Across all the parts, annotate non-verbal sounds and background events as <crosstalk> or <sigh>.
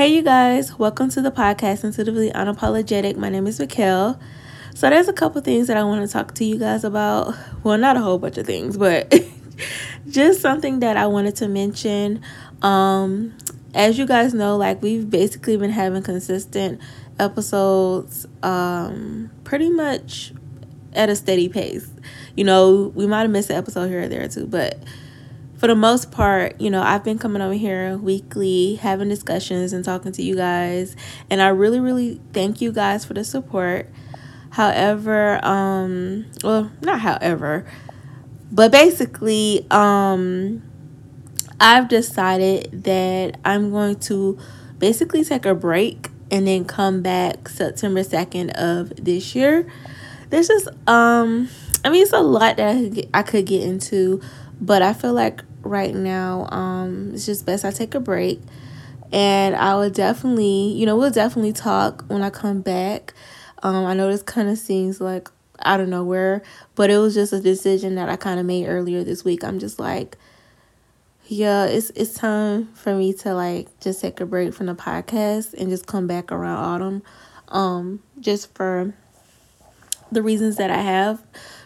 Hey, you guys, welcome to the podcast, Intuitively Unapologetic. My name is Mikkel. So, there's a couple things that I want to talk to you guys about. Well, not a whole bunch of things, but <laughs> just something that I wanted to mention. Um, as you guys know, like we've basically been having consistent episodes um, pretty much at a steady pace. You know, we might have missed an episode here or there too, but for the most part, you know, I've been coming over here weekly, having discussions and talking to you guys. And I really, really thank you guys for the support. However, um, well, not however, but basically, um, I've decided that I'm going to basically take a break and then come back September 2nd of this year. There's just, um, I mean, it's a lot that I could get, I could get into, but I feel like right now. Um, it's just best I take a break. And I will definitely, you know, we'll definitely talk when I come back. Um, I know this kind of seems like I don't know where, but it was just a decision that I kind of made earlier this week. I'm just like, yeah, it's it's time for me to like just take a break from the podcast and just come back around autumn. Um, just for the reasons that I have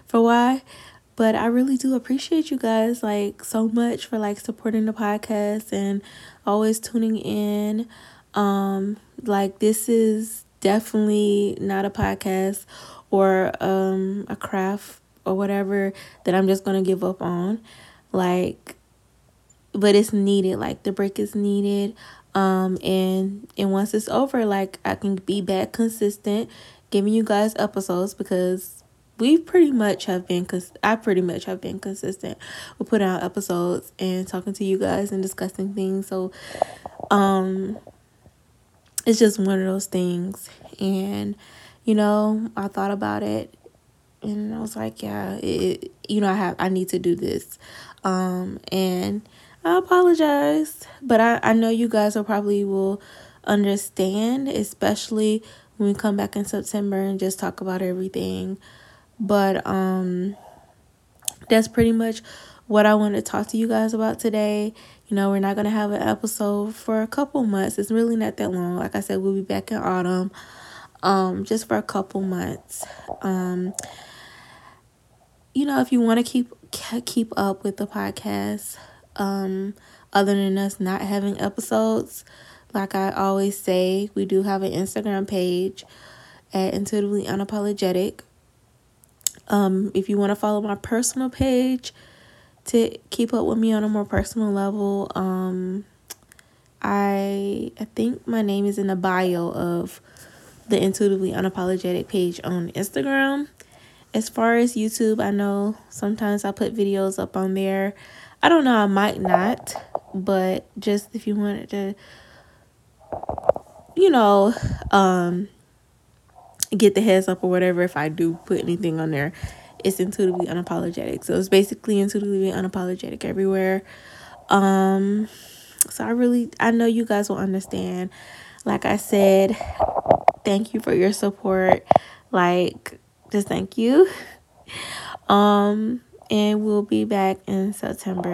for why. But I really do appreciate you guys like so much for like supporting the podcast and always tuning in. Um like this is definitely not a podcast or um a craft or whatever that I'm just going to give up on. Like but it's needed. Like the break is needed. Um and and once it's over like I can be back consistent giving you guys episodes because we pretty much have been cause I pretty much have been consistent with putting out episodes and talking to you guys and discussing things. So um it's just one of those things and you know, I thought about it and I was like, yeah, it, you know, I have I need to do this. Um and I apologize, but I I know you guys will probably will understand, especially when we come back in September and just talk about everything but um that's pretty much what I want to talk to you guys about today. You know, we're not going to have an episode for a couple months. It's really not that long. Like I said, we'll be back in autumn um just for a couple months. Um you know, if you want to keep keep up with the podcast um other than us not having episodes, like I always say, we do have an Instagram page at Intuitively Unapologetic. Um, if you want to follow my personal page to keep up with me on a more personal level, um, I I think my name is in the bio of the Intuitively Unapologetic page on Instagram. As far as YouTube, I know sometimes I put videos up on there. I don't know, I might not, but just if you wanted to, you know, um, get the heads up or whatever if I do put anything on there. It's intuitively unapologetic. So it's basically intuitively unapologetic everywhere. Um so I really I know you guys will understand. Like I said, thank you for your support. Like just thank you. <laughs> Um and we'll be back in September.